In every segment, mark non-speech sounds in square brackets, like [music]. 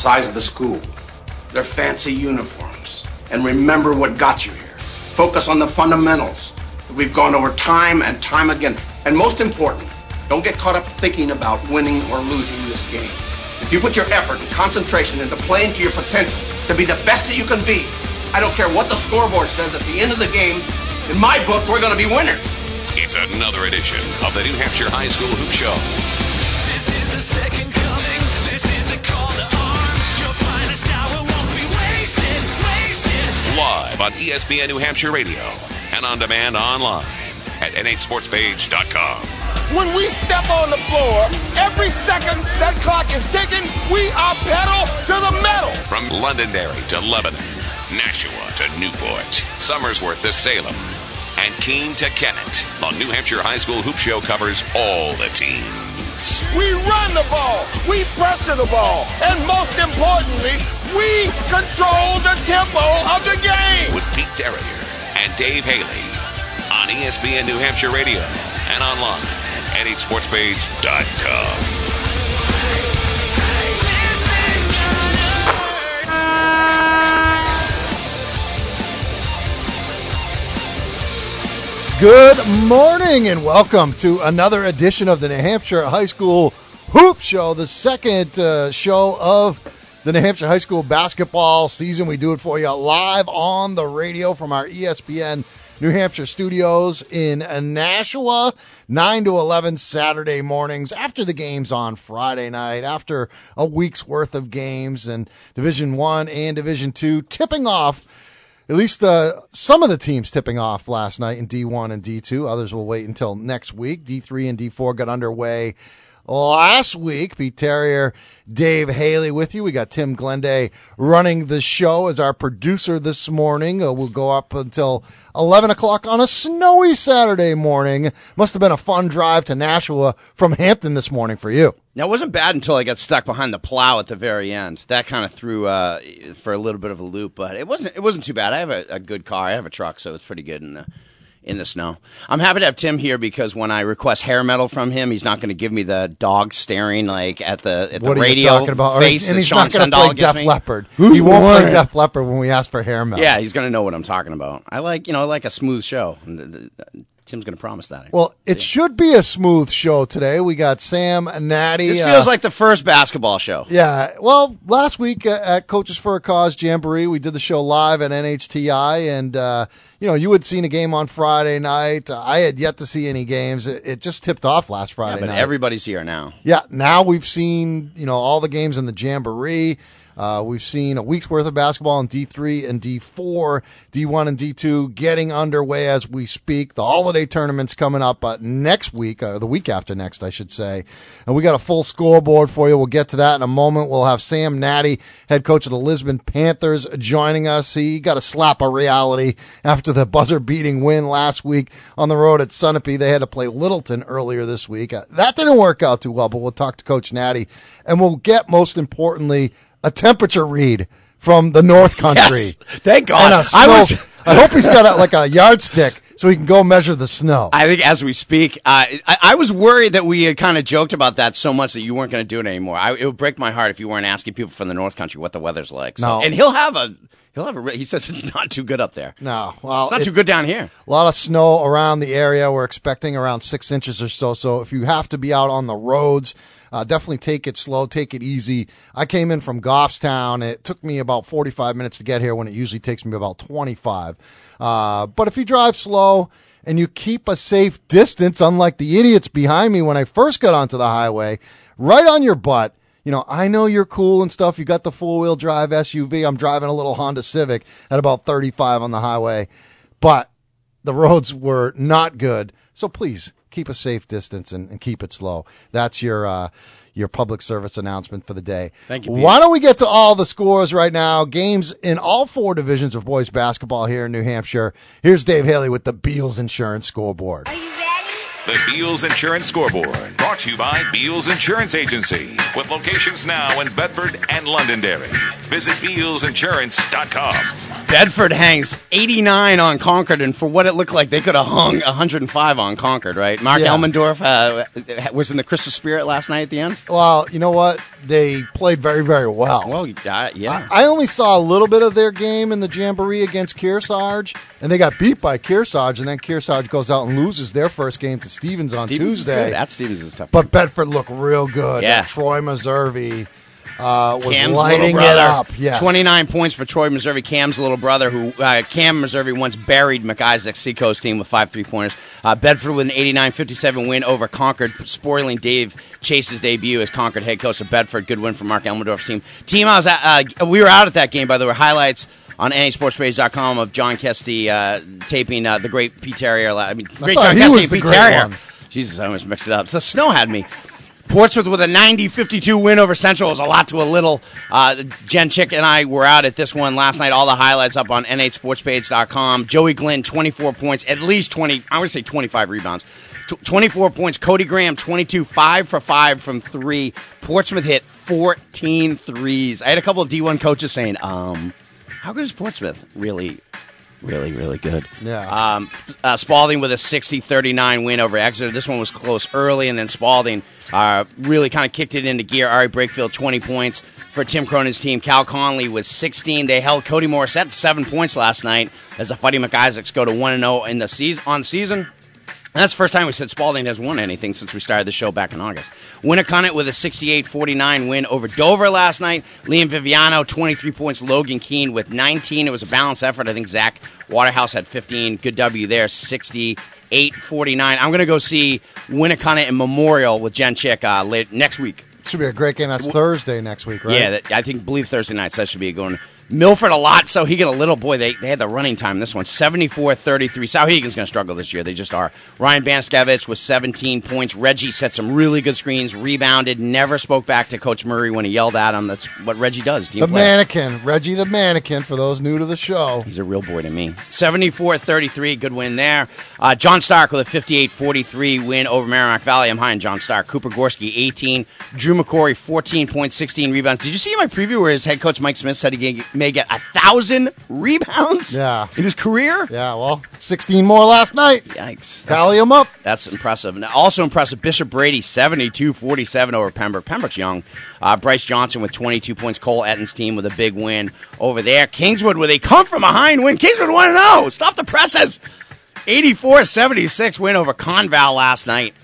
size of the school, their fancy uniforms, and remember what got you here. Focus on the fundamentals that we've gone over time and time again. And most important, don't get caught up thinking about winning or losing this game. If you put your effort and concentration into playing to your potential to be the best that you can be, I don't care what the scoreboard says at the end of the game, in my book, we're going to be winners. It's another edition of the New Hampshire High School Hoop Show. This is a second Live on ESPN New Hampshire Radio and on demand online at nhsportspage.com. When we step on the floor, every second that clock is ticking, we are pedal to the metal. From Londonderry to Lebanon, Nashua to Newport, Somersworth to Salem, and Keene to Kennett, the New Hampshire High School Hoop Show covers all the teams. We run the ball, we pressure the ball, and most importantly, we control the tempo of the game. with Pete Terrier and Dave Haley on ESPN New Hampshire Radio and online at nhsportspage.com. This is. Good morning and welcome to another edition of the New Hampshire High School Hoop Show, the second uh, show of the New Hampshire High School basketball season. We do it for you live on the radio from our ESPN New Hampshire studios in Nashua, 9 to 11 Saturday mornings after the games on Friday night, after a week's worth of games and Division 1 and Division 2 tipping off at least uh, some of the teams tipping off last night in D1 and D2. Others will wait until next week. D3 and D4 got underway last week. Pete Terrier, Dave Haley with you. We got Tim Glenday running the show as our producer this morning. Uh, we'll go up until 11 o'clock on a snowy Saturday morning. Must have been a fun drive to Nashua from Hampton this morning for you. Now, it wasn't bad until I got stuck behind the plow at the very end. That kind of threw uh, for a little bit of a loop, but it wasn't. It wasn't too bad. I have a, a good car. I have a truck, so it's pretty good in the in the snow. I'm happy to have Tim here because when I request hair metal from him, he's not going to give me the dog staring like at the at the What are radio you talking about? Face and he's Sean not going to play Def me. Leppard. He won't play Def Leppard when we ask for hair metal. Yeah, he's going to know what I'm talking about. I like you know I like a smooth show. Tim's going to promise that. Well, it should be a smooth show today. We got Sam Natty. this uh, feels like the first basketball show. Yeah. Well, last week uh, at Coaches for a Cause Jamboree, we did the show live at NHTI, and uh, you know you had seen a game on Friday night. Uh, I had yet to see any games. It, it just tipped off last Friday. Yeah, Friday but night. everybody's here now. Yeah, now we've seen you know all the games in the Jamboree. Uh, we've seen a week's worth of basketball in D3 and D4, D1 and D2 getting underway as we speak. The holiday tournament's coming up uh, next week, or the week after next, I should say. And we got a full scoreboard for you. We'll get to that in a moment. We'll have Sam Natty, head coach of the Lisbon Panthers, joining us. He got a slap of reality after the buzzer beating win last week on the road at Sunapee. They had to play Littleton earlier this week. Uh, that didn't work out too well, but we'll talk to Coach Natty and we'll get most importantly a temperature read from the North Country. Yes. Thank God. A I snow- was- [laughs] I hope he's got a, like a yardstick so he can go measure the snow. I think as we speak, uh, I, I was worried that we had kind of joked about that so much that you weren't going to do it anymore. I, it would break my heart if you weren't asking people from the North Country what the weather's like. So, No. and he'll have a he'll have a. He says it's not too good up there. no, well, It's not it- too good down here. A lot of snow around the area. We're expecting around six inches or so. So if you have to be out on the roads, uh, definitely take it slow, take it easy. I came in from Goffstown. It took me about 45 minutes to get here when it usually takes me about 25. Uh, but if you drive slow and you keep a safe distance, unlike the idiots behind me when I first got onto the highway, right on your butt, you know, I know you're cool and stuff. You got the four wheel drive SUV. I'm driving a little Honda Civic at about 35 on the highway, but the roads were not good. So please keep a safe distance and, and keep it slow. That's your, uh, your public service announcement for the day. Thank you, Pete. Why don't we get to all the scores right now? Games in all four divisions of boys basketball here in New Hampshire. Here's Dave Haley with the Beals Insurance Scoreboard. Are you ready? The Beals Insurance Scoreboard, brought to you by Beals Insurance Agency, with locations now in Bedford and Londonderry. Visit BealsInsurance.com. Bedford hangs 89 on Concord, and for what it looked like, they could have hung 105 on Concord, right? Mark Yeah. Elmendorf uh, was in the Crystal Spirit last night at the end. Well, you know what? They played very, very well. Well, uh, yeah. I only saw a little bit of their game in the Jamboree against Kearsarge, and they got beat by Kearsarge, and then Kearsarge goes out and loses their first game to Stevens on Stevens Tuesday. That Stevens is tough. But Bedford looked real good. Yeah. And Troy Meservy uh, was Cam's lighting it up. Yes. 29 points for Troy Missouri. Cam's little brother, who uh, Cam Missouri once buried McIsaac's Seacoast team with five three pointers. Uh, Bedford with an 89 57 win over Concord, spoiling Dave Chase's debut as Concord head coach of Bedford. Good win for Mark Elmendorf's team. Team, I was at, uh, we were out at that game, by the way. Highlights on nhsportspage.com of John Kesty uh, taping uh, the great Pete Terrier. I mean, great thought John Kesty and Pete Terrier. one. Jesus, I almost mixed it up. So the snow had me. Portsmouth with a 90-52 win over Central was a lot to a little. Uh, Jen Chick and I were out at this one last night. All the highlights up on nhsportspage.com. Joey Glenn, 24 points, at least 20, I would say 25 rebounds. Tw 24 points. Cody Graham, 22, 5 for 5 from 3. Portsmouth hit 14 threes. I had a couple of D1 coaches saying, um, how good is Portsmouth? Really, really, really good. Yeah. Um, uh, Spaulding with a 60-39 win over Exeter. This one was close early, and then Spaulding uh, really kind of kicked it into gear. Ari Brakefield, 20 points for Tim Cronin's team. Cal Conley was 16. They held Cody Morissette to seven points last night as the Fighting McIsaacs go to 1-0 in the season, on season. That's the first time we said Spaulding has won anything since we started the show back in August. Winnacunnet with a 68-49 win over Dover last night. Liam Viviano, 23 points. Logan Keene with 19. It was a balanced effort. I think Zach Waterhouse had 15. Good W there, 68-49. I'm going to go see Winnacunnet and Memorial with Jen Chick uh, late, next week. Should be a great game. That's Thursday next week, right? Yeah, that, I think believe Thursday night. So that should be one. Milford a lot, so he get a little boy. They, they had the running time this one 74 33. Souhegan's going to struggle this year. They just are. Ryan Banskevich with 17 points. Reggie set some really good screens, rebounded, never spoke back to Coach Murray when he yelled at him. That's what Reggie does. The player. mannequin, Reggie the mannequin, for those new to the show. He's a real boy to me. 74 33, good win there. Uh, John Stark with a 58 43 win over Merrimack Valley. I'm high on John Stark. Cooper Gorski, 18. Drew McCory, 14 points, 16 rebounds. Did you see my preview where his head coach Mike Smith said he may get a thousand rebounds Yeah. in his career? Yeah, well, 16 more last night. Yikes. Tally them up. that's impressive. And also impressive, Bishop Brady, 72 47 over Pembroke. Pembroke's young. Uh, Bryce Johnson with 22 points. Cole Etton's team with a big win over there. Kingswood with a come from behind win. Kingswood 1 0. Stop the presses. 84 76 win over Conval last night.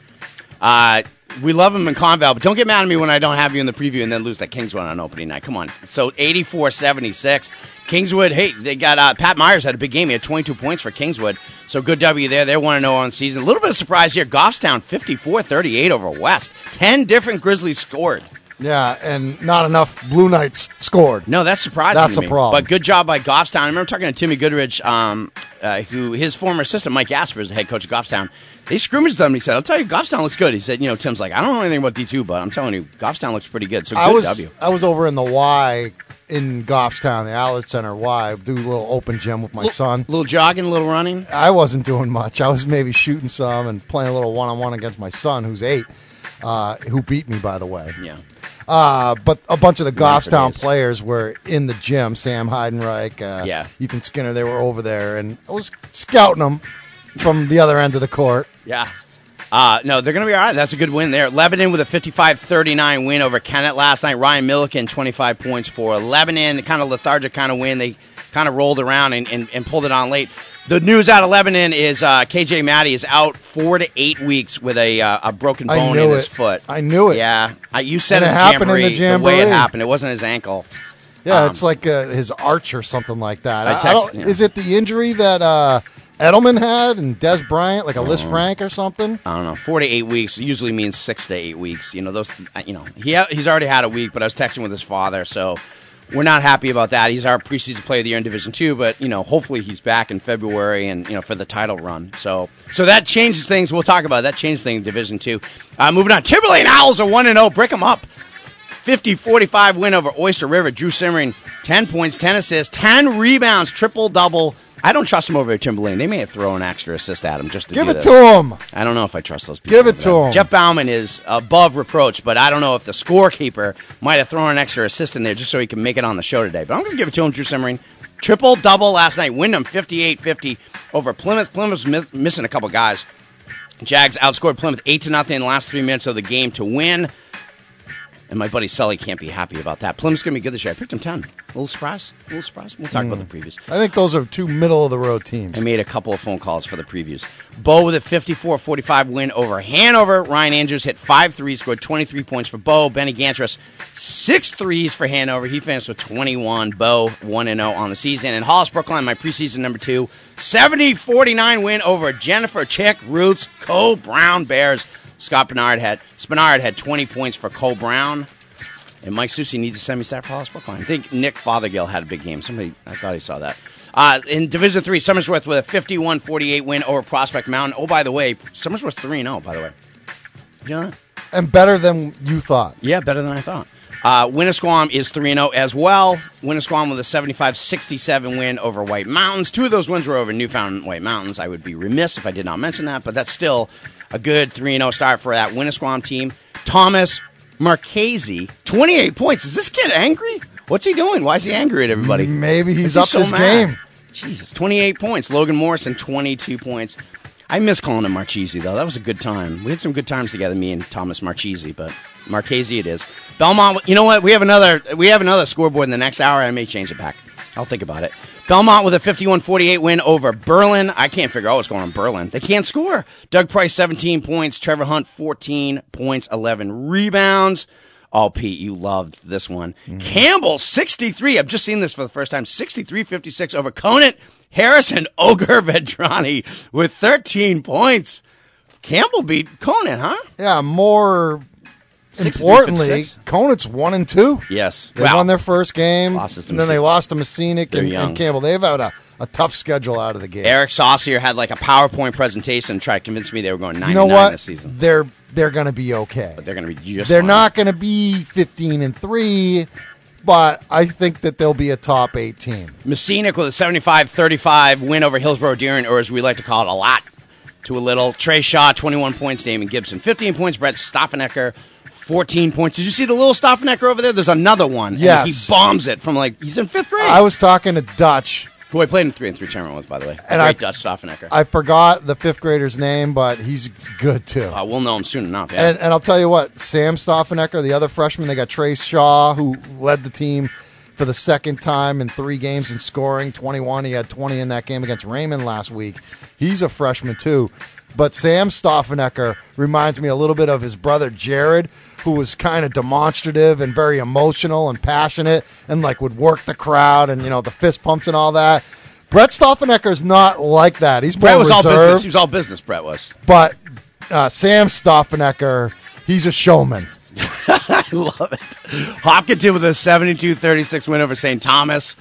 Uh, we love him in Conval, but don't get mad at me when I don't have you in the preview and then lose that Kingswood on opening night. Come on. So 84 76. Kingswood, hey, they got uh, Pat Myers had a big game. He had 22 points for Kingswood. So good W there. They want to know on season. A little bit of surprise here. Goffstown 54 38 over West. 10 different Grizzlies scored. Yeah, and not enough Blue Knights scored. No, that's surprising. That's a me. problem. But good job by Goffstown. I remember talking to Timmy Goodrich, um, uh, who his former assistant Mike Asper is the head coach of Goffstown. They scrimmaged them. and He said, "I'll tell you, Goffstown looks good." He said, "You know, Tim's like, I don't know anything about D two, but I'm telling you, Goffstown looks pretty good." So good I was W. I was over in the Y in Goffstown, the Outlet Center Y, do a little open gym with my son. little jogging, a little running. I wasn't doing much. I was maybe shooting some and playing a little one on one against my son, who's eight, uh, who beat me, by the way. Yeah. Uh, but a bunch of the Goffstown players were in the gym. Sam Heidenreich, uh, Yeah. Ethan Skinner, they were over there, and I was scouting them from the other end of the court. Yeah. Uh, no, they're going to be all right. That's a good win there. Lebanon with a 55-39 win over Kennett last night. Ryan Milliken, 25 points for Lebanon. Kind of lethargic kind of win. They kind of rolled around and, and, and pulled it on late. The news out of Lebanon is uh, KJ Matty is out four to eight weeks with a uh, a broken bone in his it. foot. I knew it. Yeah, you said it, happened in the the way it happened. It wasn't his ankle. Yeah, Um, it's like uh, his arch or something like that. Text- yeah. Is it the injury that uh, Edelman had and Dez Bryant, like a Liz Oh. Frank or something? I don't know. Four to eight weeks usually means six to eight weeks. You know those. You know he ha- he's already had a week, but I was texting with his father, so we're not happy about that. He's our preseason player of the year in Division Two, but you know hopefully he's back in February and you know for the title run. So so that changes things. We'll talk about it. that. Changes things in Division Two. Uh, moving on, Timberlane Owls are one and zero. Brick them up. 50-45 win over Oyster River. Drew Simmering, 10 points, 10 assists, 10 rebounds, triple-double. I don't trust him over at Timberlane. They may have thrown an extra assist at him just to Give it this. to him. I don't know if I trust those people. Give it to him. Jeff Bauman is above reproach, but I don't know if the scorekeeper might have thrown an extra assist in there just so he can make it on the show today. But I'm going to give it to him, Drew Simmering. Triple double last night. Windham 58-50 over Plymouth. Plymouth was mi- missing a couple guys. Jags outscored Plymouth eight to nothing in the last three minutes of the game to win. And my buddy Sully can't be happy about that. Plymouth's going to be good this year. I picked him 10. A little surprise. A little surprise. We'll talk about the previews. I think those are two middle of the road teams. I made a couple of phone calls for the previews. Bow with a 54 45 win over Hanover. Ryan Andrews hit five threes, scored 23 points for Bow. Benny Gantris, six threes for Hanover. He finished with 21. Bow 1 0 on the season. And Hollis Brookline, my preseason number two, 70 49 win over Jennifer Chick Roots, Coe-Brown Bears. Scott Bernard had, Spinard had 20 points for Coe-Brown. And Mike Susi needs me stat for Hollis Brookline. I think Nick Fothergill had a big game. Somebody, I thought he saw that. Uh, in Division Three, Somersworth with a 51-48 win over Prospect Mountain. Oh, by the way, Somersworth 3-0, by the way. You know that? and better than you thought. Yeah, better than I thought. Uh, Winnisquam is 3 0 as well. Winnisquam with a 75 67 win over White Mountains. Two of those wins were over Newfound White Mountains. I would be remiss if I did not mention that, but that's still a good 3 0 start for that Winnisquam team. Thomas Marchese, 28 points. Is this kid angry? What's he doing? Why is he angry at everybody? Maybe he's up his mad? game. Jesus, 28 points. Logan Morrison, 22 points. I miss calling him Marchese, though. That was a good time. We had some good times together, me and Thomas Marchese, but Marchese it is. Belmont, you know what? We have another we have another scoreboard in the next hour. I may change it back. I'll think about it. Belmont with a 51-48 win over Berlin. I can't figure out what's going on in Berlin. They can't score. Doug Price, 17 points. Trevor Hunt, 14 points, 11 rebounds. Oh, Pete, you loved this one. Mm-hmm. Campbell, 63. I've just seen this for the first time. 63-56 over Conant, Harris, and [laughs] Ogre Vedrani with 13 points. Campbell beat Conant, huh? Yeah, more 63, importantly, 56. Conant's one and two. Yes. They Wow. won their first game, Losses to and then they lost to Mascenic and, and Campbell. They've had a, a tough schedule out of the gate. Eric Saucier had like a PowerPoint presentation and tried to convince me they were going 99 you know what? this season. They're they're going to be okay. But they're going to be just They're fine. not going to be fifteen and three, but I think that they'll be a top eight team. Mascenic with a 75-35 win over Hillsborough Deering, or as we like to call it, a lot to a little. Trey Shaw, 21 points. Damon Gibson, 15 points. Brett Stoffenecker, 14 points. Did you see the little Stoffenecker over there? There's another one. and Yes. he bombs it from like, he's in fifth grade. I was talking to Dutch. Who I played in 3 and 3 tournament with, by the way. And Great I- Dutch Stoffenecker. I forgot the fifth grader's name, but he's good too. uh, we'll know him soon enough, yeah. And, and I'll tell you what, Sam Stoffenecker, the other freshman, they got Trace Shaw, who led the team for the second time in three games in scoring 21. He had 20 in that game against Raymond last week. He's a freshman, too. But Sam Stoffenecker reminds me a little bit of his brother Jared, who was kind of demonstrative and very emotional and passionate and like would work the crowd and, you know, the fist pumps and all that. Brett Stoffenecker's not like that. He's Brett was all business. He was all business, Brett was. but uh, Sam Stoffenecker, he's a showman. [laughs] I love it. Hopkinton with a 72-36 win over St. Thomas.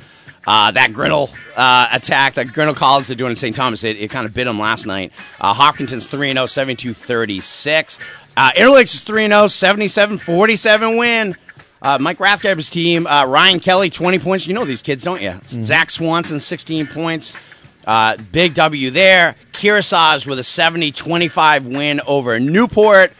Uh, that Grinnell uh, attack, that Grinnell College they're doing in St. Thomas, it, it kind of bit them last night. Uh, Hopkinton's 3-0, 72-36. Uh, Air Lakes is 3-0, 77-47 win. Uh, Mike Rathgeber's team, uh, Ryan Kelly, 20 points. You know these kids, don't you? Zach Swanson, 16 points. Uh, big W there. Kearsarge with a 70-25 win over Newport.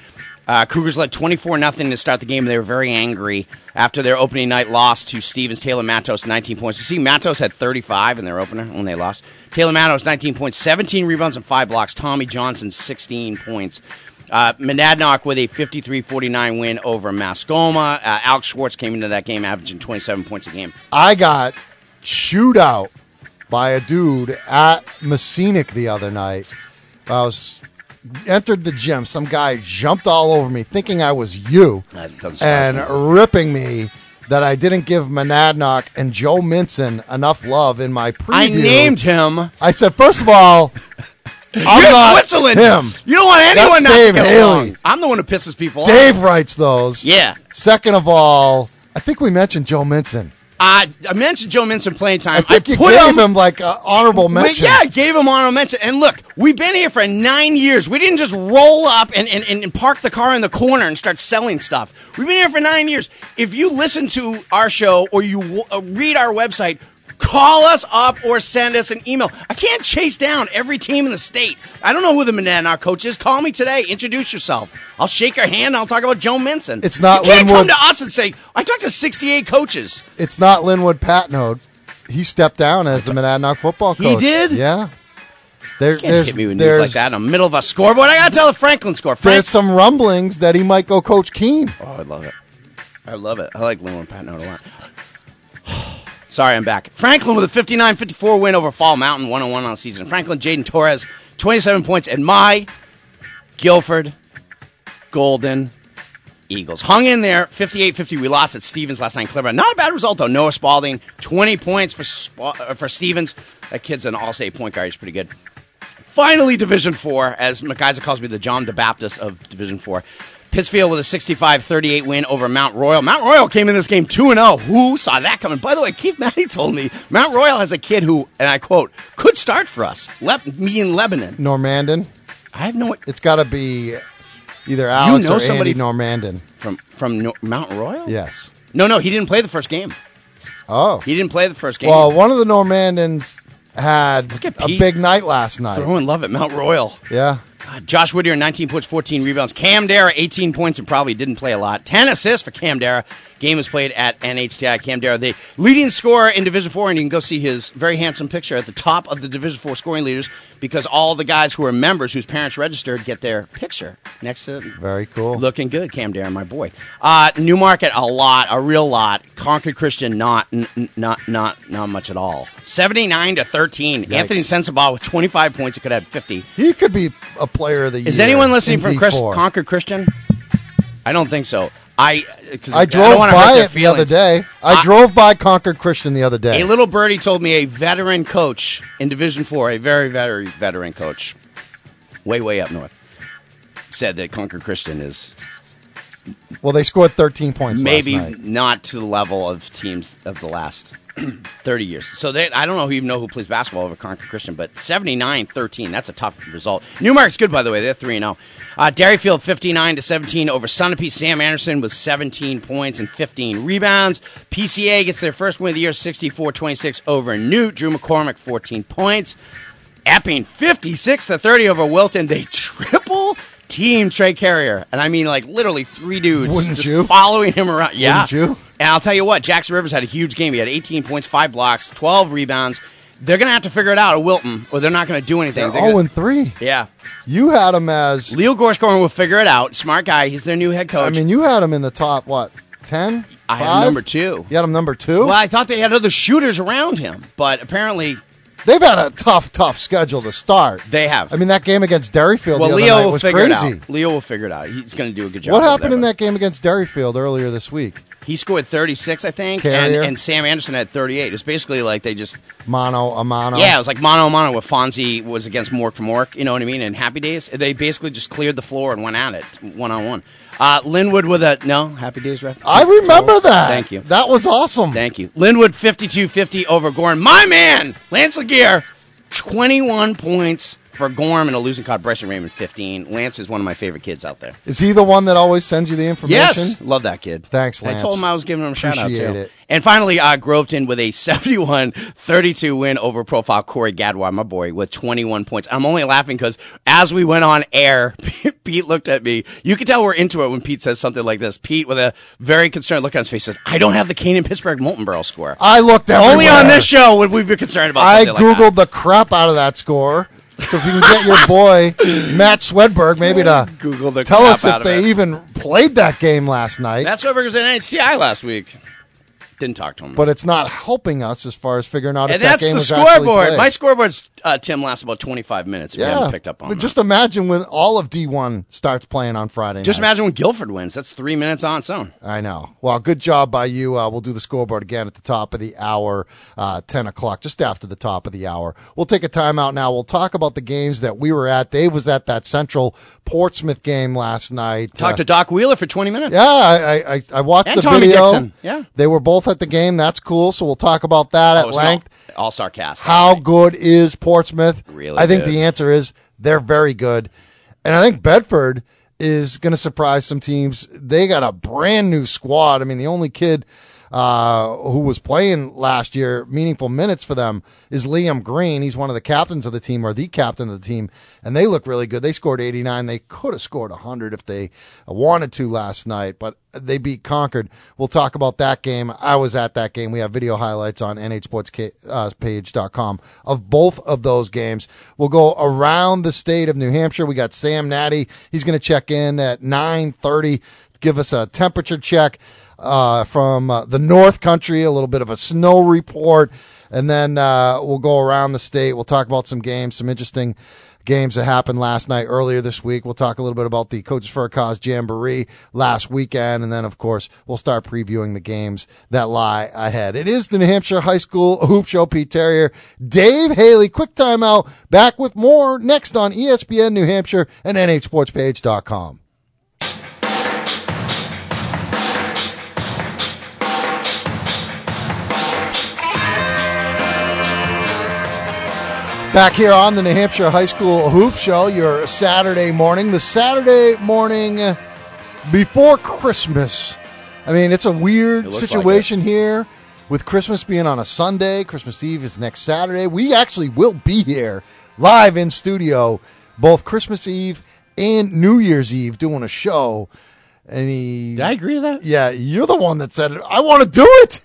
Uh, Cougars led 24 nothing to start the game. They were very angry after their opening night loss to Stevens. Taylor Matos, 19 points. You see, Matos had 35 in their opener when they lost. Taylor Matos, 19 points, 17 rebounds and 5 blocks. Tommy Johnson, 16 points. Uh, Monadnock with a 53-49 win over Mascoma. Uh, Alex Schwartz came into that game averaging 27 points a game. I got chewed out by a dude at Mascenic the other night. I was entered the gym. Some guy jumped all over me, thinking I was you, That doesn't surprise and me. ripping me that I didn't give Monadnock and Joe Minson enough love in my preview. I named him. I said, first of all, I'm [laughs] You're not Switzerland. him. You don't want anyone That's not Dave to get Haley. along. I'm the one who pisses people off. Dave writes those. Yeah. Second of all, I think we mentioned Joe Minson. Uh, I mentioned Joe Minson playing time. I think you put gave him, him, like an honorable mention. yeah, I gave him honorable mention. And look, we've been here for nine years. We didn't just roll up and, and, and park the car in the corner and start selling stuff. We've been here for nine years. If you listen to our show or you w- uh, read our website, call us up or send us an email. I can't chase down every team in the state. I don't know who the Monadnock coach is. Call me today. Introduce yourself. I'll shake your hand. and I'll talk about Joe Minson. It's not You can't come Linwood- to us and say, I talked to 68 coaches. It's not Linwood Patnode. he stepped down as the Monadnock football coach. He did? Yeah. There, Can't hit me with news like that in the middle of a scoreboard. I gotta tell the Franklin score. Frank. there's some rumblings that he might go coach Keene. Oh, I love it. I love it. I like Linwood Patnode a lot. Sorry, I'm back. Franklin with a 59-54 win over Fall Mountain, 101 on the season. Franklin, Jaden Torres, 27 points, and my Gilford Golden Eagles hung in there, 58-50. We lost at Stevens last night Cleveland. Not a bad result though. Noah Spalding, 20 points for Sp- uh, for Stevens. That kid's an all-state point guard. He's pretty good. Finally, Division Four, as McIsaac calls me, the John the Baptist of Division Four. Pittsfield with a 65-38 win over Mount Royal. Mount Royal came in this game 2-0. Who saw that coming? By the way, Keith Matty [laughs] told me Mount Royal has a kid who, and I quote, could start for us. Le- me in Lebanon. Normandin. I have no It's got to be either Alex know or somebody- Andy Normandin. from from no- Mount Royal. Yes. No, no, he didn't play the first game. Oh. He didn't play the first game. Well, one of the Normandins had a big night last night. throwing love at Mount Royal. Yeah. Josh Whittier, 19 points, 14 rebounds. Cam Dara, 18 points, and probably didn't play a lot. 10 assists for Cam Dara. Game is played at NHTI. Cam Dara, the leading scorer in Division 4, and you can go see his very handsome picture at the top of the Division 4 scoring leaders because all the guys who are members, whose parents registered, get their picture next to them. Very cool. Looking good, Cam Darren, my boy. Uh, Newmarket, a lot, a real lot. Concord Christian, not, n- not, not, not much at all. Seventy-nine to thirteen. Anthony Sensabaugh with twenty-five points. It could have fifty. He could be a player of the year. Is anyone listening from Chris, D4. Concord Christian? I don't think so. I, 'cause I drove hurt by it the other day. I, I- drove by Concord Christian the other day. A little birdie told me a veteran coach in Division Four, a very, very veteran coach, way, way up north, said that Concord Christian is well, they scored 13 points maybe last night. not to the level of teams of the last 30 years. So they, I don't know who even know who plays basketball over Concord Christian, but 79-13, that's a tough result. Newmark's good, by the way. They're 3-0. Uh, Derryfield 59 to 17 over Sunapee. Sam Anderson with 17 points and 15 rebounds. PCA gets their first win of the year, 64-26 over Newt. Drew McCormick 14 points. Epping 56 to 30 over Wilton. They [laughs] triple team Trey Carrier. And I mean like literally three dudes Wouldn't just you? following him around. Yeah. Wouldn't you? And I'll tell you what, Jackson Rivers had a huge game. He had 18 points, 5 blocks, 12 rebounds. They're going to have to figure it out at Wilton or they're not going to do anything. They're They're 0 gonna- and 3. yeah. You had him as, Leo Gorshkorn will figure it out. Smart guy. He's their new head coach. I mean, you had him in the top, what, 10? I had him number two. You had him number two? well, I thought they had other shooters around him, but apparently They've had a tough, tough schedule to start. they have. I mean, that game against Derryfield well, Leo will was figure crazy. it out. Leo will figure it out. He's going to do a good job. What happened in that game against Derryfield earlier this week? He scored 36, I think, and, Carrier. and Sam Anderson had 38. It's basically like they just Mono, a mono. Yeah, it was like mono a mono with Fonzie was against Mork from Mork, you know what I mean? And Happy Days, they basically just cleared the floor and went at it one on one. Uh, Linwood with a no Happy Days ref. I remember Oh, that. Thank you, That was awesome. thank you. Linwood 52-50 over Gorham. My man, Lance Laguerre, 21 points for Gorham and a losing caught. Bryson Raymond 15. Lance is one of my favorite kids out there. Is he the one that always sends you the information? Yes, love that kid. Thanks, Lance. I told him I was giving him a shout out Appreciate too. it. And finally, uh, Groveton with a [laughs] 71-32 win over profile Corey Gadwai, my boy, with 21 points. I'm only laughing because as we went on air, [laughs] Pete looked at me. You can tell we're into it when Pete says something like this. Pete, with a very concerned look on his face, says, "I don't have the Canaan Pittsburgh Molten Barrel score." I looked everywhere. only on this show would we be concerned about. I something like googled the crap out of that score. So if you can get your boy Matt Swedberg maybe to [laughs] Google the tell us if they even played that game last night. That's what was at NHTI last week. Didn't talk to him. but it's not helping us as far as figuring out if and that that's game the was actually scoreboard. My scoreboard's uh, Tim lasts about 25 minutes. If you yeah, picked up on but that. just imagine when all of D1 starts playing on Friday. Just nights. imagine when Gilford wins. That's three minutes on its own. I know. Well, good job by you. Uh, we'll do the scoreboard again at the top of the hour, uh, 10 o'clock, just after the top of the hour. We'll take a timeout now. We'll talk about the games that we were at. Dave was at that Central Portsmouth game last night. Talked Uh, to Doc Wheeler for 20 minutes. yeah, I, I, I watched And the Tommy video. Dixon, yeah. They were both at the game. That's cool. So we'll talk about that oh, at length. All star cast. How good is Portsmouth? Really I think good. the answer is they're very good. And I think Bedford is going to surprise some teams. They got a brand new squad. I mean, the only kid uh, who was playing last year, meaningful minutes for them, is Liam Green. He's one of the captains of the team, or the captain of the team, and they look really good. They scored 89. They could have scored 100 if they wanted to last night, but they beat Concord. We'll talk about that game. I was at that game. We have video highlights on nhsportspage.com of both of those games. We'll go around the state of New Hampshire. We got Sam Natty. He's going to check in at 9:30, give us a temperature check uh, from uh, the North Country, a little bit of a snow report, and then uh, we'll go around the state. We'll talk about some games, some interesting games that happened last night, earlier this week. We'll talk a little bit about the Coaches for a Cause Jamboree last weekend, and then, of course, we'll start previewing the games that lie ahead. It is the New Hampshire High School Hoop Show. Pete Terrier, Dave Haley, quick timeout. Back with more next on ESPN New Hampshire and NHSportsPage.com. Back here on the New Hampshire High School Hoop Show, your Saturday morning, the Saturday morning before Christmas. I mean, it's a weird It looks like situation here with Christmas being on a Sunday. Christmas Eve is next Saturday. We actually will be here live in studio both Christmas Eve and New Year's Eve doing a show. And he, Did I agree to that? yeah, you're the one that said it. I want to do it.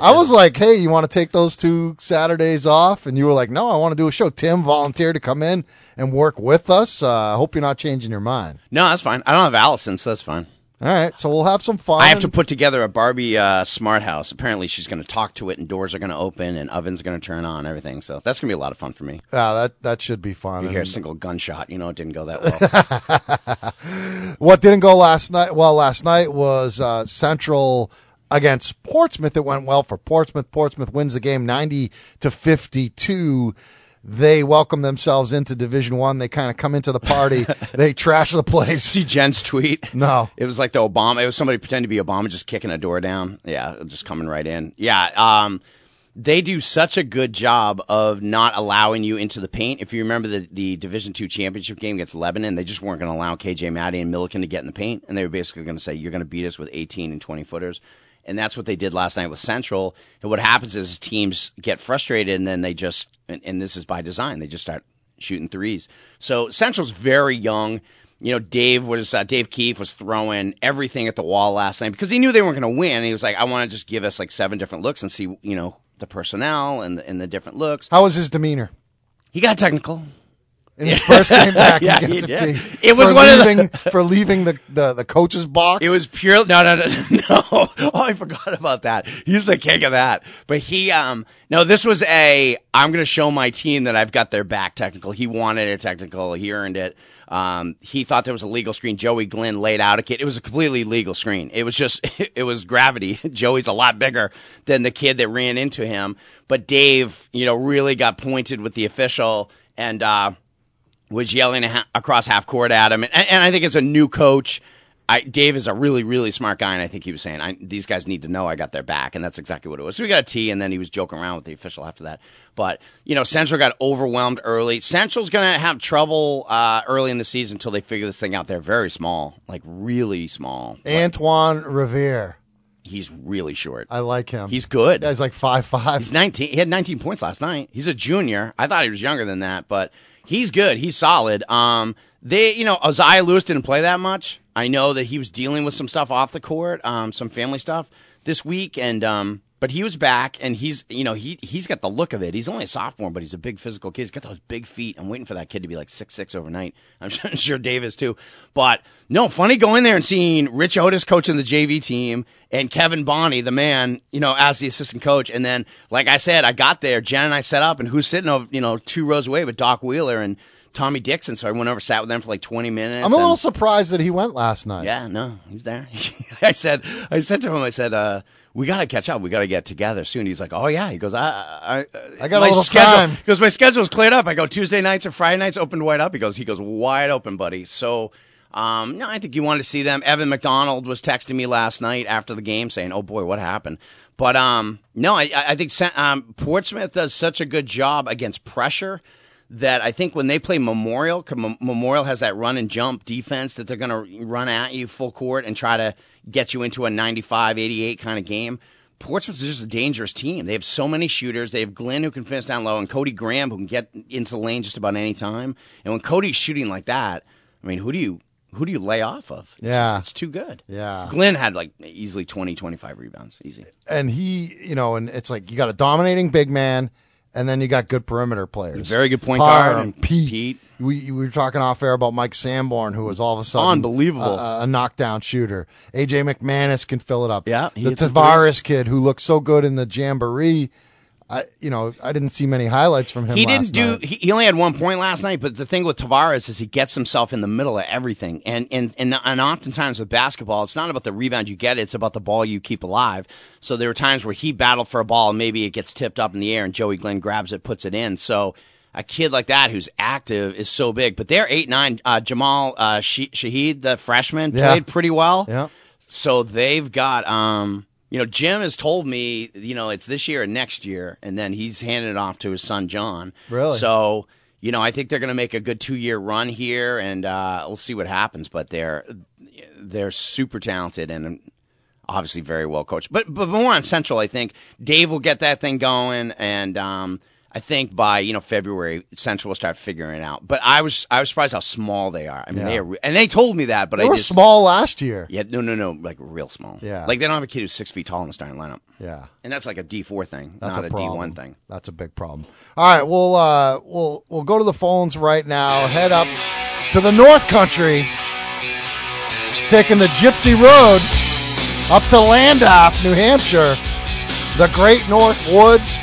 I was like, hey, you want to take those two Saturdays off? And you were like, no, I want to do a show. Tim volunteered to come in and work with us. Uh, I hope you're not changing your mind. No, that's fine. I don't have Allison, so that's fine. All right, so we'll have some fun. I have to put together a Barbie uh, smart house. Apparently, she's going to talk to it, and doors are going to open, and ovens going to turn on, everything. So that's going to be a lot of fun for me. Yeah, that that should be fun. You hear a single gunshot, you know it didn't go that well. [laughs] what didn't go last night? Well, last night was uh, Central against Portsmouth. It went well for Portsmouth. Portsmouth wins the game, ninety to fifty-two. They welcome themselves into Division One. They kind of come into the party. [laughs] they trash the place. See Jen's tweet? No. It was like the Obama. It was somebody pretending to be Obama, just kicking a door down. Yeah, just coming right in. Yeah. Um, they do such a good job of not allowing you into the paint. If you remember the, the Division Two championship game against Lebanon, they just weren't going to allow KJ Matty and Milliken to get in the paint, and they were basically going to say, "You're going to beat us with 18 and 20 footers." And that's what they did last night with Central. And what happens is teams get frustrated, and then they just, and, and this is by design, they just start shooting threes. So Central's very young. You know, Dave was uh, Dave Keefe was throwing everything at the wall last night because he knew they weren't going to win. He was like, I want to just give us like seven different looks and see, you know, the personnel and the, and the different looks. How was his demeanor He got technical. In his first game [laughs] back Yeah, against he did. team? It was for one of the- leaving, for leaving the, the the coach's box. It was pure. No, no, no, [laughs] no. Oh, I forgot about that. He's the king of that. But he, um, no, this was a. I'm going to show my team that I've got their back. Technical. He wanted a technical. He earned it. Um, he thought there was a legal screen. Joey Glenn laid out a kid. It was a completely legal screen. It was just, [laughs] it was gravity. Joey's a lot bigger than the kid that ran into him. But Dave, you know, really got pointed with the official and, uh, was yelling across half court at him. And, and I think as a new coach, I, Dave is a really, really smart guy, and I think he was saying, I, "These guys need to know I got their back," and that's exactly what it was. So we got a T, and then he was joking around with the official after that. But you know, Central got overwhelmed early. Central's going to have trouble uh, early in the season until they figure this thing out. They're very small, like really small. Antoine Revere. He's really short. I like him. He's good. He's like five five. He's 19. He had 19 points last night. He's a junior. I thought he was younger than that, but he's good. He's solid. Um, they, you know, Isaiah Lewis didn't play that much. I know that he was dealing with some stuff off the court, um, some family stuff this week, and um, but he was back, and he's, you know, he he's got the look of it. He's only a sophomore, but he's a big physical kid. He's got those big feet. I'm waiting for that kid to be like six six overnight. [laughs] I'm sure, sure Dave is too. But no, funny going there and seeing Rich Otis coaching the JV team and Kevin Bonney, the man, you know, as the assistant coach. And then, like I said, I got there, Jen and I set up, and who's sitting over, you know, two rows away, but Doc Wheeler and Tommy Dixon. So I went over, sat with them for like 20 minutes. I'm a little and- surprised that he went last night. yeah, no, he's there. [laughs] I said, I said to him, I said, uh, we got to catch up. We got to get together soon. He's like, oh yeah. He goes, I, I, I got a my little schedule. time. He goes, my schedule's cleared up. I go Tuesday nights and Friday nights opened wide up. He goes, he goes wide open, buddy. So, um, no, I think you wanted to see them. Evan McDonald was texting me last night after the game saying, oh boy, what happened? But um, no, I, I think um, Portsmouth does such a good job against pressure that I think when they play Memorial, Memorial has that run and jump defense that they're going to run at you full court and try to get you into a 95 88 kind of game. Portsmouth is just a dangerous team. They have so many shooters. They have Glenn who can finish down low, and Cody Graham who can get into the lane just about any time. And when Cody's shooting like that, I mean, who do you who do you lay off of? It's Yeah. just- it's too good. Yeah. Glenn had like easily 20, 25 rebounds, easy. and he, you know, and it's like you got a dominating big man, and then you got good perimeter players. Very good point Parr guard and Pete. Pete. We, we were talking off air about Mike Sanborn, who was all of a sudden Unbelievable. a, a knockdown shooter. AJ McManus can fill it up. Yeah, he the the Tavares kid who looked so good in the jamboree. I, you know, I didn't see many highlights from him. He didn't do. He, he only had one point last night. But the thing with Tavares is he gets himself in the middle of everything, and and and, and oftentimes with basketball, it's not about the rebound you get; it's about the ball you keep alive. So there were times where he battled for a ball, and maybe it gets tipped up in the air, and Joey Glenn grabs it, puts it in. So. A kid like that who's active is so big, but they're eight nine. Uh, Jamal uh, Shahid, the freshman, Yeah. played pretty well. Yeah. So they've got, um, you know, Jim has told me, you know, it's this year and next year, and then he's handed it off to his son John. Really? So, you know, I think they're going to make a good two year run here, and uh, we'll see what happens. But they're they're super talented and obviously very well coached. But but more on Central, I think Dave will get that thing going, and um, I think by you know February Central will start figuring it out. But I was I was surprised how small they are. I mean, Yeah. they are, re- and they told me that, but They I were just small last year. yeah, no, no, no, like real small. Yeah. like they don't have a kid who's six feet tall in the starting lineup, Yeah. and that's like a D four thing, That's not a a D problem. one thing. That's a big problem. All right, we'll uh, we'll we'll go to the phones right now. Head up to the North Country, taking the Gypsy Road up to Landaff, New Hampshire, the Great North Woods.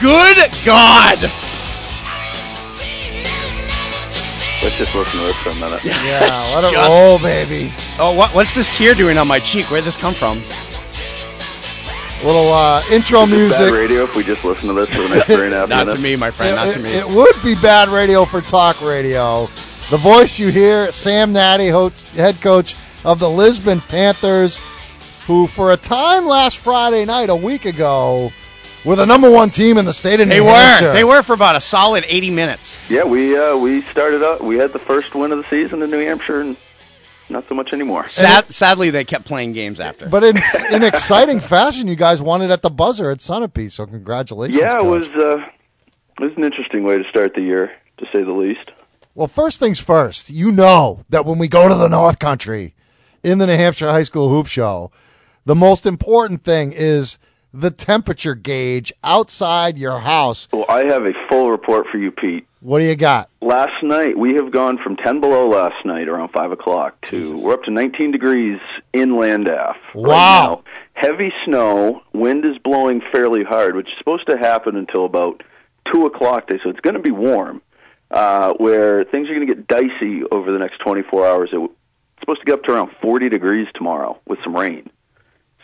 Good God! Let's just listen to this for a minute. Yeah, let [laughs] it Just- roll, baby. Oh, what, what's this tear doing on my cheek? Where'd this come from? little uh, intro Is this bad music. radio if we just listen to this for the [laughs] next three and a half Not minutes? to me, my friend. It, Not to me. it- it would be bad radio for talk radio. The voice you hear, Sam Natty, ho- head coach of the Lisbon Panthers, who for a time last Friday night, a week ago, were the number one team in the state of New were. Hampshire. They were They were for about a solid eighty minutes. Yeah, we uh, we started out. We had the first win of the season in New Hampshire, and not so much anymore. Sad, sadly, they kept playing games after. But in, in exciting fashion, you guys won it at the buzzer at Sunapee, so congratulations. Yeah, it coach. was uh, it was an interesting way to start the year, to say the least. Well, first things first, you know that when we go to the North Country in the New Hampshire High School Hoop Show, the most important thing is the temperature gauge outside your house. Well, I have a full report for you, Pete. What do you got? Last night we have gone from 10 below last night around 5 o'clock to we're up to 19 degrees in Landaff. Wow. now. Heavy snow, wind is blowing fairly hard, which is supposed to happen until about 2 o'clock today, so it's going to be warm, uh, where things are going to get dicey over the next 24 hours. It's supposed to get up to around 40 degrees tomorrow with some rain.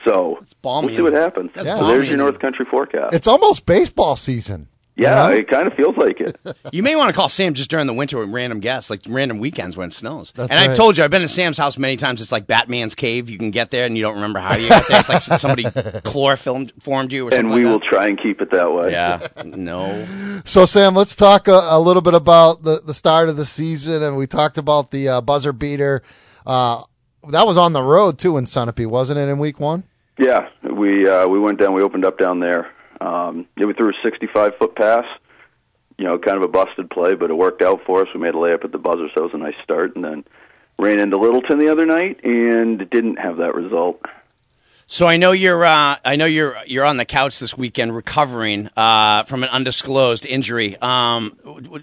So it's balmy. we'll see what happens. That's so balmy. there's your North Country forecast. It's almost baseball season. yeah, Yeah. it kind of feels like it. [laughs] You may want to call Sam just during the winter with random guests, like random weekends when it snows. That's and I right. told you, I've been to Sam's house many times. It's like Batman's cave. You can get there and you don't remember how you got there. It's like somebody [laughs] chloroformed formed you or something and we like will that. try and keep it that way. Yeah, [laughs] no. So, Sam, let's talk a, a little bit about the, the start of the season, and we talked about the uh, buzzer beater. Uh, that was on the road too in Sunapee, wasn't it? In week one. Yeah, we uh, we went down. We opened up down there. Um, yeah, we threw a 65 foot pass. You know, kind of a busted play, but it worked out for us. We made a layup at the buzzer, so it was a nice start. And then ran into Littleton the other night and didn't have that result. So I know you're. Uh, I know you're. You're on the couch this weekend recovering uh, from an undisclosed injury. Um,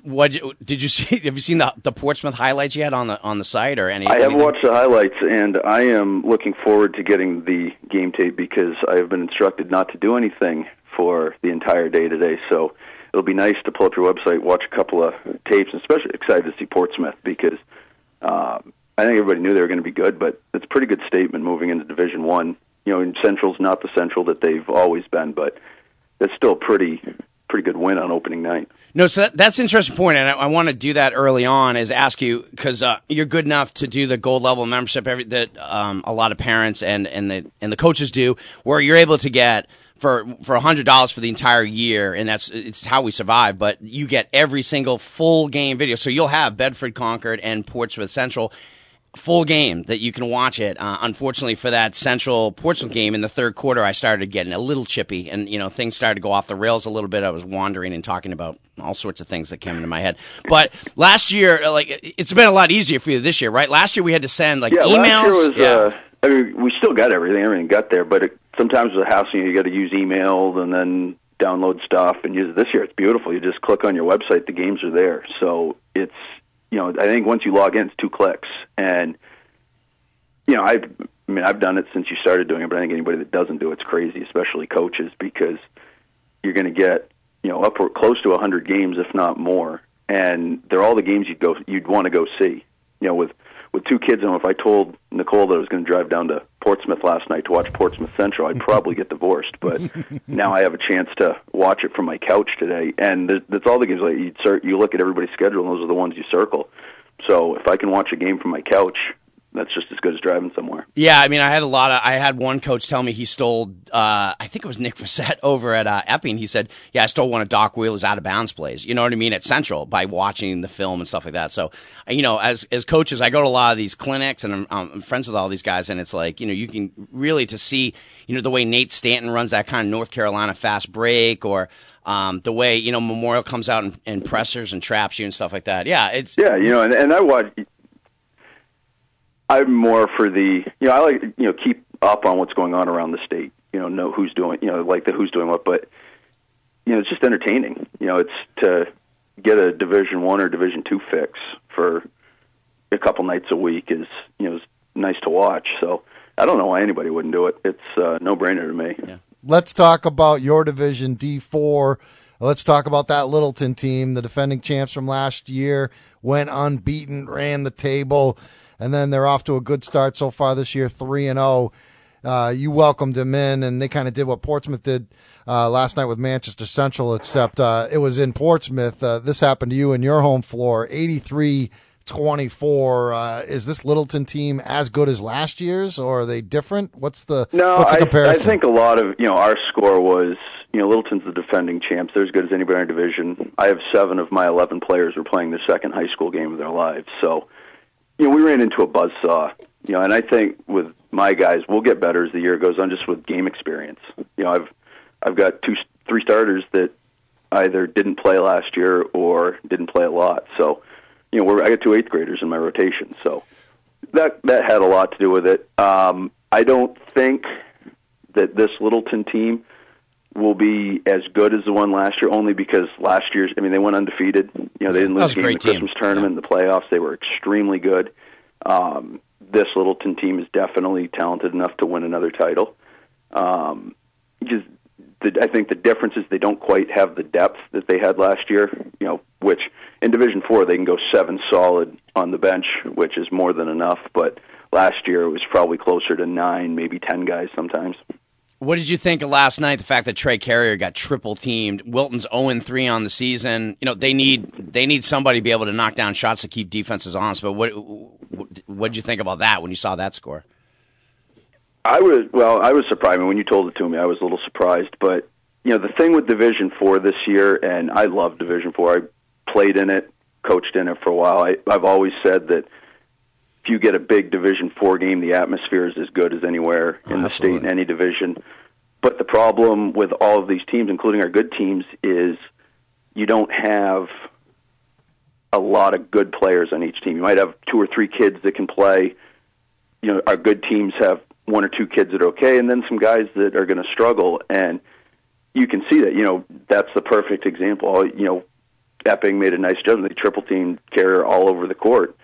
what did you see? [laughs] Have you seen the the Portsmouth highlights yet on the on the site or any? I have anything? watched the highlights, and I am looking forward to getting the game tape because I have been instructed not to do anything for the entire day today. So it'll be nice to pull up your website, watch a couple of tapes, and especially excited to see Portsmouth because um, I think everybody knew they were going to be good, but it's a pretty good statement moving into Division One. You know, Central's not the Central that they've always been, but that's still pretty pretty good win on opening night. No, so that, that's an interesting point, and I, I want to do that early on. Is ask you because uh, you're good enough to do the gold level membership every, that um, a lot of parents and and the and the coaches do, where you're able to get for for hundred dollars for the entire year, and that's it's how we survive. But you get every single full game video, so you'll have Bedford Concord and Portsmouth Central. Full game that you can watch it. Uh, unfortunately, for that Central Portsmouth game in the third quarter, I started getting a little chippy, and you know things started to go off the rails a little bit. I was wandering and talking about all sorts of things that came into my head. But last year, uh, like it's been a lot easier for you this year, right? Last year we had to send like Yeah, emails. was. yeah. Uh, I mean, we still got everything. Everything got there, but it, sometimes with a house, you, know, you got to use emails and then download stuff. And use it. this year, it's beautiful. You just click on your website, the games are there. So it's you know, I think once you log in, it's two clicks, and you know, I've, I mean, I've done it since you started doing it, but I think anybody that doesn't do it's crazy, especially coaches, because you're going to get you know upward close to a 100 games, if not more, and they're all the games you'd go you'd want to go see. You know, with with two kids, and if I told Nicole that I was going to drive down to Portsmouth last night to watch Portsmouth Central, I'd probably get divorced. But [laughs] now I have a chance to watch it from my couch today, and that's all the games. Like you, you look at everybody's schedule, and those are the ones you circle. So if I can watch a game from my couch, that's just as good as driving somewhere. Yeah, I mean, I had a lot of. I had one coach tell me he stole. Uh, I think it was Nick [laughs] Frissett over at uh, Epping. He said, "Yeah, I stole one of Doc Wheeler's out of bounds plays." You know what I mean at Central by watching the film and stuff like that. So, you know, as as coaches, I go to a lot of these clinics and I'm, I'm friends with all these guys, and it's like you know, you can really to see you know the way Nate Stanton runs that kind of North Carolina fast break or. Um, the way you know Memorial comes out and, and pressers and traps you and stuff like that. Yeah, it's Yeah, you know, and, and I watch. I'm more for the, you know, I like, you know, keep up on what's going on around the state. You know, know who's doing, you know, like the who's doing what, but you know, it's just entertaining. You know, it's to get a Division One or Division Two fix for a couple nights a week is, you know, is nice to watch. So I don't know why anybody wouldn't do it. It's uh, no brainer to me. Yeah. Let's talk about your division D4. Let's talk about that Littleton team, the defending champs from last year, went unbeaten, ran the table, and then they're off to a good start so far this year, three and zero. Uh, you welcomed them in, and they kind of did what Portsmouth did uh, last night with Manchester Central, except uh, it was in Portsmouth. Uh, this happened to you in your home floor, 83 24. Uh, is this Littleton team as good as last year's, or are they different? What's the, No, what's the I, I think a lot of you know our score was you know Littleton's the defending champs. They're as good as anybody in our division. I have seven of my eleven players were playing the second high school game of their lives. So you know we ran into a buzzsaw. You know, and I think with my guys, we'll get better as the year goes on, just with game experience. You know, I've I've got two three starters that either didn't play last year or didn't play a lot. So you know, we're, I got two eighth graders in my rotation. So that that had a lot to do with it. Um, I don't think that this Littleton team will be as good as the one last year, only because last year's. I mean, they went undefeated. You know, they didn't lose a game in the team. Christmas tournament, in the playoffs. They were extremely good. Um, this Littleton team is definitely talented enough to win another title. Um, because the, I think the difference is they don't quite have the depth that they had last year. You know, which in Division Four they can go seven solid on the bench, which is more than enough. But last year it was probably closer to nine, maybe ten guys sometimes. What did you think of last night? The fact that Trey Carrier got triple teamed. Wilton's oh zero three on the season. You know they need they need somebody to be able to knock down shots to keep defenses honest. But what what did you think about that when you saw that score? I was well. I was surprised I mean, when you told it to me. I was a little surprised, but you know the thing with Division Four this year, and I love Division Four. I played in it, coached in it for a while. I, I've always said that if you get a big Division Four game, the atmosphere is as good as anywhere in the state in any division. But the problem with all of these teams, including our good teams, is you don't have a lot of good players on each team. You might have two or three kids that can play. You know, our good teams have one or two kids that are okay, and then some guys that are going to struggle. And you can see that. You know, that's the perfect example. You know, Epping made a nice judgment. They triple team carrier all over the court.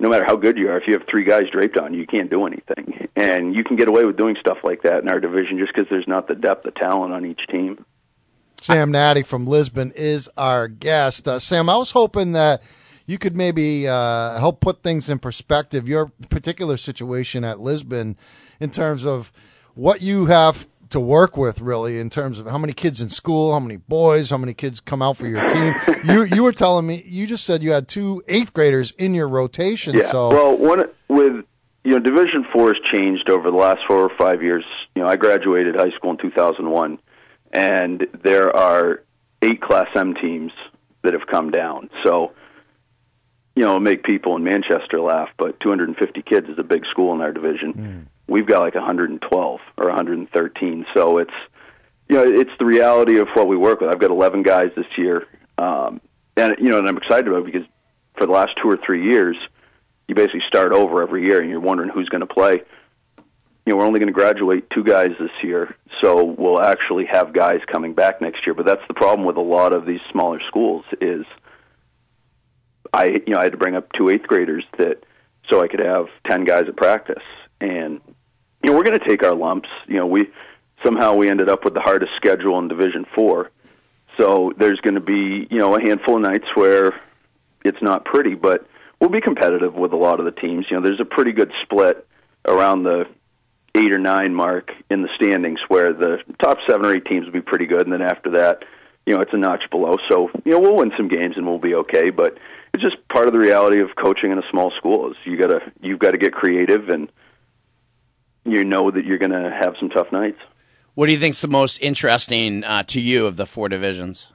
No matter how good you are, if you have three guys draped on you, you can't do anything. And you can get away with doing stuff like that in our division just because there's not the depth of talent on each team. Sam Natty from Lisbon is our guest. Uh, Sam, I was hoping that you could maybe uh, help put things in perspective, your particular situation at Lisbon, in terms of what you have to work with, really, in terms of how many kids in school, how many boys, how many kids come out for your team. you you were telling me, you just said you had two eighth graders in your rotation. Yeah. So Well, one with you know Division Four has changed over the last four or five years. You know, I graduated high school in 2001, and there are eight Class M teams that have come down. So, you know make people in Manchester laugh, but 250 kids is a big school in our division. Hmm. We've got like 112 or 113, so it's you know it's the reality of what we work with. I've got 11 guys this year, um, and you know, and I'm excited about it because for the last two or three years, you basically start over every year, and you're wondering who's going to play. You know, we're only going to graduate two guys this year, so we'll actually have guys coming back next year. But that's the problem with a lot of these smaller schools is I you know I had to bring up two eighth graders that so I could have ten guys at practice, and you know we're going to take our lumps. You know we somehow we ended up with the hardest schedule in Division Four, so there's going to be you know a handful of nights where it's not pretty, but we'll be competitive with a lot of the teams. You know there's a pretty good split around the eight or nine mark in the standings where the top seven or eight teams will be pretty good, and then after that, you know, it's a notch below. So, you know, we'll win some games and we'll be okay, but it's just part of the reality of coaching in a small school is you gotta you've got to get creative and you know that you're going to have some tough nights. What do you think's the most interesting uh, to you of the four divisions?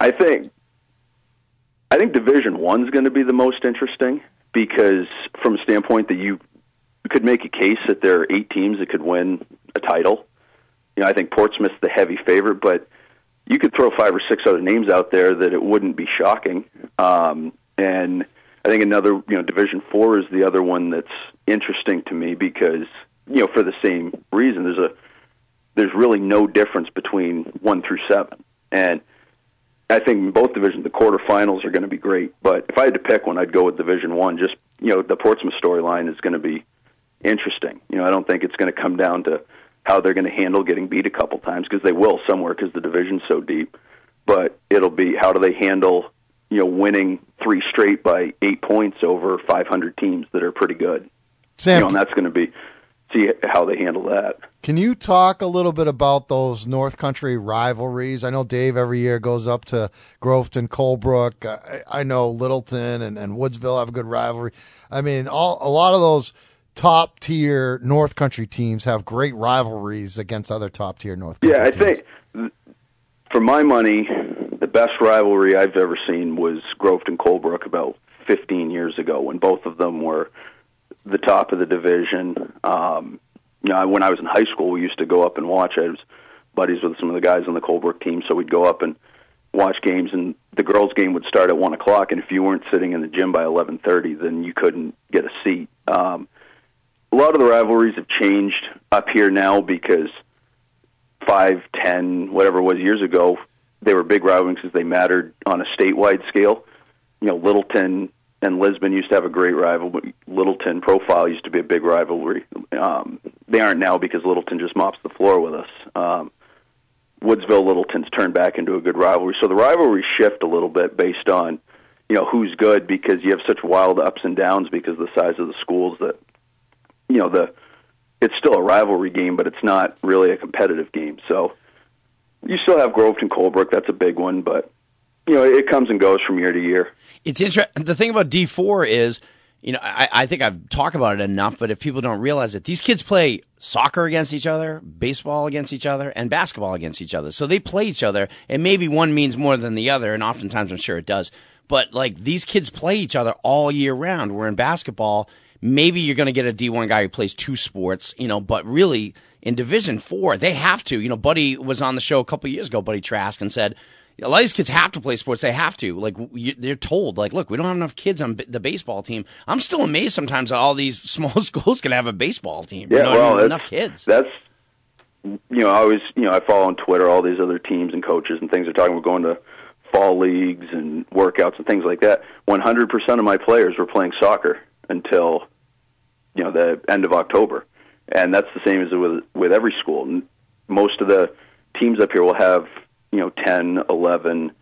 I think I think Division One's going to be the most interesting because from a standpoint that you could make a case that there are eight teams that could win a title. You know, I think Portsmouth's the heavy favorite, but you could throw five or six other names out there that it wouldn't be shocking. Um, and I think another, you know, Division Four is the other one that's interesting to me because, you know, for the same reason, there's a there's really no difference between one through seven, and I think in both divisions the quarterfinals are going to be great. But if I had to pick one, I'd go with Division One. Just you know, the Portsmouth storyline is going to be interesting. You know, I don't think it's going to come down to how they're going to handle getting beat a couple times because they will somewhere because the division's so deep. But it'll be how do they handle you know winning three straight by eight points over 500 teams that are pretty good. Sam, you know, and that's going to be see how they handle that. Can you talk a little bit about those North Country rivalries? I know Dave every year goes up to Groveton, Colebrook. I, I know Littleton and, and Woodsville have a good rivalry. I mean, all a lot of those top tier North Country teams have great rivalries against other top tier North Country Yeah, I teams. think th- for my money, the best rivalry I've ever seen was Groveton Colebrook about 15 years ago when both of them were the top of the division. Um, you know, when I was in high school, we used to go up and watch. I was buddies with some of the guys on the Colebrook team, so we'd go up and watch games. And the girls' game would start at one o'clock, and if you weren't sitting in the gym by 11:30, then you couldn't get a seat. Um, a lot of the rivalries have changed up here now because five, ten, whatever it was years ago, they were big rivalries because they mattered on a statewide scale. You know, Littleton and Lisbon used to have a great rivalry. Littleton Profile used to be a big rivalry. Um, they aren't now because Littleton just mops the floor with us. Um, Woodsville Littleton's turned back into a good rivalry. So the rivalries shift a little bit based on, you know, who's good because you have such wild ups and downs because of the size of the schools that, you know, the it's still a rivalry game, but it's not really a competitive game. So you still have Groveton Colebrook, that's a big one, but you know, it comes and goes from year to year. It's interesting. The thing about D four is, you know, I, I think I've talked about it enough, but if people don't realize it, these kids play soccer against each other, baseball against each other, and basketball against each other. So they play each other, and maybe one means more than the other, and oftentimes I'm sure it does. But like these kids play each other all year round. Where in basketball, maybe you're going to get a D1 guy who plays two sports, you know, but really in Division Four, they have to. You know, Buddy was on the show a couple years ago, Buddy Trask, and said a lot of these kids have to play sports. They have to. Like you, they're told, like, look, we don't have enough kids on b- the baseball team. I'm still amazed sometimes that all these [laughs] small schools can have a baseball team. Yeah, you know well, enough kids. That's you know, I always you know, I follow on Twitter all these other teams and coaches and things are talking about going to fall leagues and workouts and things like that. One hundred percent of my players were playing soccer until you know the end of October, and that's the same as with with every school. Most of the teams up here will have you know ten, eleven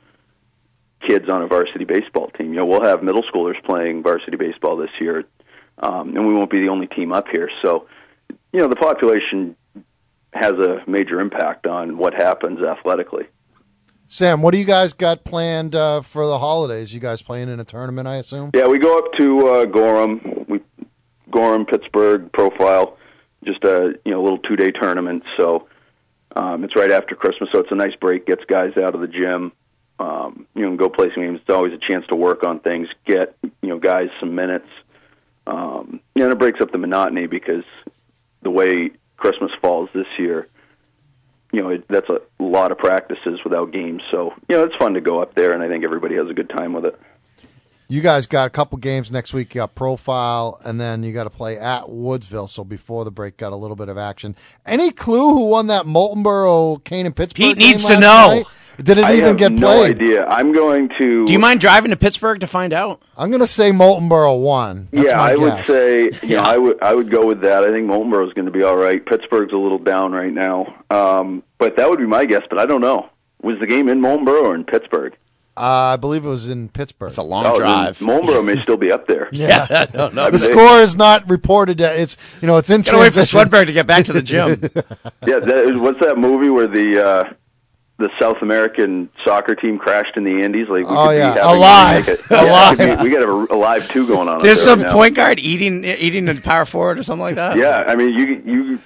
kids on a varsity baseball team. You know, we'll have middle schoolers playing varsity baseball this year, um, and we won't be the only team up here. So, you know, the population has a major impact on what happens athletically. Sam, what do you guys got planned uh, for the holidays? You guys playing in a tournament, I assume? Yeah, we go up to uh, Gorham, we Gorham, Pittsburg, Profile, just a you know little two day tournament. So um, it's right after Christmas, so it's a nice break. Gets guys out of the gym. um, you know, go play some games. It's always a chance to work on things, get you know guys some minutes. Um, and it breaks up the monotony because the way Christmas falls this year, you know, it, that's a lot of practices without games. So you know, it's fun to go up there, and I think everybody has a good time with it. You guys got a couple games next week. You got profile, and then you got to play at Woodsville. So before the break, got a little bit of action. Any clue who won that Moultonborough Kane and Pittsburg? Pete game needs to know. night? Did it I even have get no played? idea. I'm going to. Do you mind driving to Pittsburg to find out? I'm going to say Moultonborough won. That's yeah, my I would guess. say. You [laughs] Yeah. know, I would. I would go with that. I think Moultonborough is going to be all right. Pittsburg's a little down right now, um, but that would be my guess. But I don't know. Was the game in Moultonborough or in Pittsburg? Uh, I believe it was in Pittsburg. It's a long oh, drive. Moultonborough may still be up there. [laughs] yeah. I [laughs] don't know. I The mean, they- score is not reported yet. It's you know it's in Gotta wait for transition. Swedberg to get back to the gym. [laughs] Yeah, that is, what's that movie where the uh, the South American soccer team crashed in the Andes? Like, we Oh, could yeah. be Alive. Make it, yeah, Alive. it be- we got a, a live two going on. up There's there some right now. point guard eating eating a power forward or something like that. Yeah, I mean, you you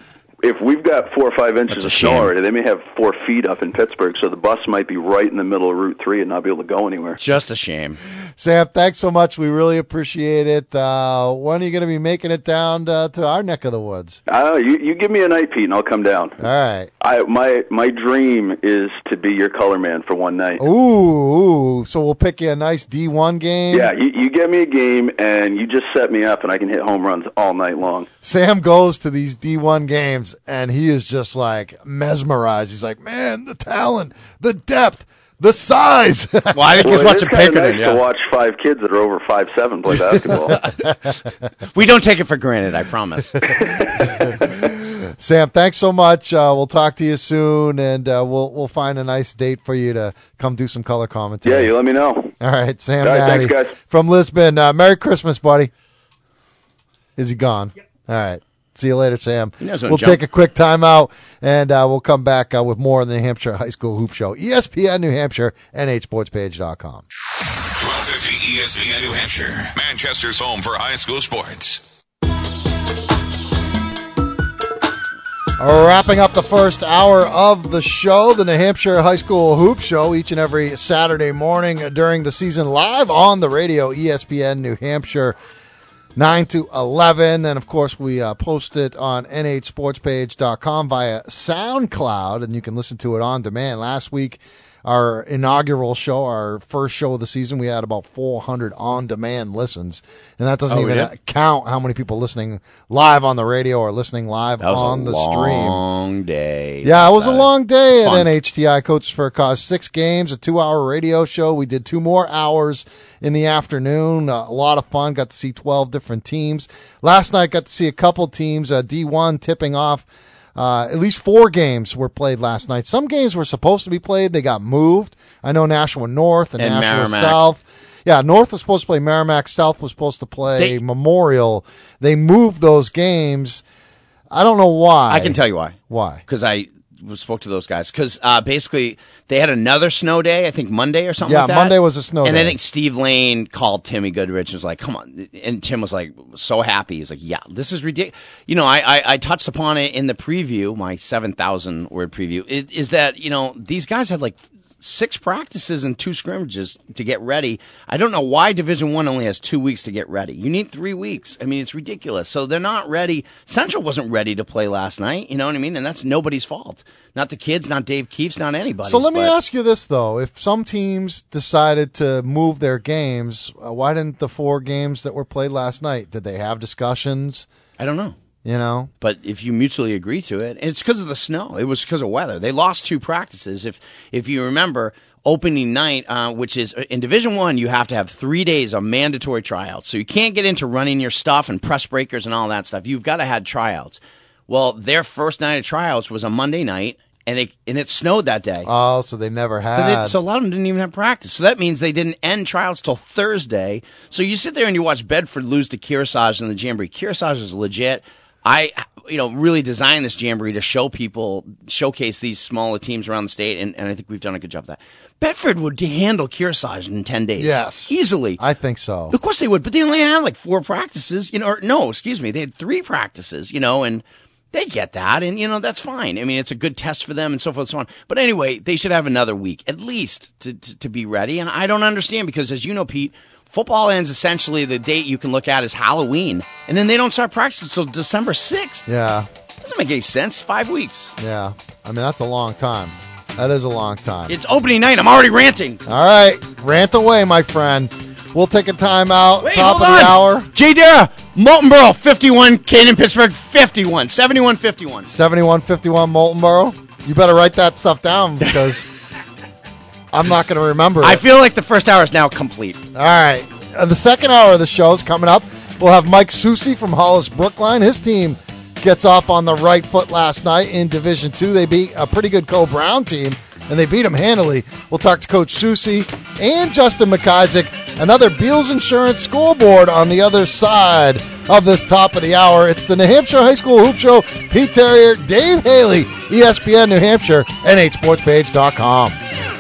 if we've got four or five inches of snow already, they may have four feet up in Pittsburg, so the bus might be right in the middle of Route Three and not be able to go anywhere. Just a shame. Sam, thanks so much. We really appreciate it. Uh, when are you going to be making it down uh, to our neck of the woods? I. You, you give me a night, Pete, and I'll come down. All right. I my my dream is to be your color man for one night. Ooh, ooh. so we'll pick you a nice D1 game. Yeah, you, you get me a game, and you just set me up, and I can hit home runs all night long. Sam goes to these D1 games and he is just like mesmerized. He's like, man, the talent, the depth, the size. [laughs] Well, I think Well, he's watching kinda Pinkerton. nice Yeah. to watch five kids that are over five seven play basketball. [laughs] We don't take it for granted. I promise. [laughs] Sam, thanks so much. Uh, we'll talk to you soon and uh, we'll we'll find a nice date for you to come do some color commentary. yeah, you let me know. All right, Sam All right, Natty thanks, guys. from Lisbon. Uh, Merry Christmas, buddy. Is he gone? All right. See you later, Sam. We'll jump. take a quick timeout and uh, we'll come back uh, with more of the New Hampshire High School Hoop Show. ESPN New Hampshire, nhsportspage.com. 1250 ESPN New Hampshire, Manchester's home for high school sports. Wrapping up the first hour of the show, the New Hampshire High School Hoop Show, each and every Saturday morning during the season, live on the radio, ESPN New Hampshire, 9 to 11. And of course, we uh, post it on nhsportspage.com via SoundCloud, and you can listen to it on demand. Last week, our inaugural show, our first show of the season, we had about 400 on demand listens. And that doesn't Oh, even did? count how many people listening live on the radio or listening live That was on a the stream. long day. Yeah, it was a long day at Fun. NHTI Coaches for a Cause. Six games, a two-hour radio show. We did two more hours in the afternoon. Uh, a lot of fun. Got to see twelve different teams. Last night, got to see a couple teams. Uh, D1 tipping off. Uh, at least four games were played last night. Some games were supposed to be played. They got moved. I know Nashua North and, And Nashua Merrimack. South. Yeah, North was supposed to play Merrimack. South was supposed to play They- Memorial. They moved those games. I don't know why. I can tell you why. Why? Because I spoke to those guys. Because uh, basically, they had another snow day. I think Monday or something. Yeah, like that. Monday was a snow and day. I think Steve Lane called Timmy Goodrich and was like, "Come on!" And Tim was like, so happy. He's like, "Yeah, this is ridiculous." You know, I, I I touched upon it in the preview, my seven thousand word preview. Is, is that you know these guys had like six practices and two scrimmages to get ready. I don't know why Division One only has two weeks to get ready. You need three weeks. I mean, it's ridiculous. So they're not ready. Central wasn't ready to play last night. You know what I mean? And that's nobody's fault. Not the kids, not Dave Keefe's, not anybody. So let me ask you this though: If some teams decided to move their games, uh, why didn't the four games that were played last night? Did they have discussions? I don't know. You know, But if you mutually agree to it, it's because of the snow. It was because of weather. They lost two practices. If if you remember, opening night, uh, which is in Division One, you have to have three days of mandatory tryouts. So you can't get into running your stuff and press breakers and all that stuff. You've got to have tryouts. Well, their first night of tryouts was a Monday night, and it and it snowed that day. oh, so they never So, had. they, so a lot of them didn't even have practice. So that means they didn't end trials till Thursday. So you sit there and you watch Bedford lose to Kearsarge in the Jamboree. Kearsarge is legit. I, you know, really designed this Jamboree to show people, showcase these smaller teams around the state, and, and I think we've done a good job of that. Bedford would handle Kearsarge in 10 days. Yes. Easily. I think so. Of course they would, but they only had like four practices, you know, or no, excuse me, they had three practices, you know, and They get that, and you know that's fine. I mean, it's a good test for them, and so forth and so on. But anyway, they should have another week at least to, to, to be ready. And I don't understand because, as you know, Pete, football ends essentially the date you can look at is Halloween, and then they don't start practice until December sixth. Yeah, Doesn't make any sense. Five weeks. yeah. I mean, that's a long time. That is a long time. It's opening night. I'm already ranting. All right, rant away, my friend. We'll take a time out. Wait, top hold of on. the hour. Jay Dara, Moultonborough, 51. Canaan, Pittsburg, 51. 71 51. 7151 Molten Borough. You better write that stuff down because [laughs] I'm not going to remember it. I feel like the first hour is now complete. All right. Uh, the second hour of the show is coming up. We'll have Mike Susi from Hollis Brookline. His team gets off on the right foot last night in Division Two. They beat a pretty good Coe-Brown team, and they beat them handily. We'll talk to Coach Susi and Justin McIsaac, another Beals Insurance School Board on the other side of this top of the hour. It's the New Hampshire High School Hoop Show. Pete Terrier, Dave Haley, ESPN New Hampshire, NHSportsPage.com.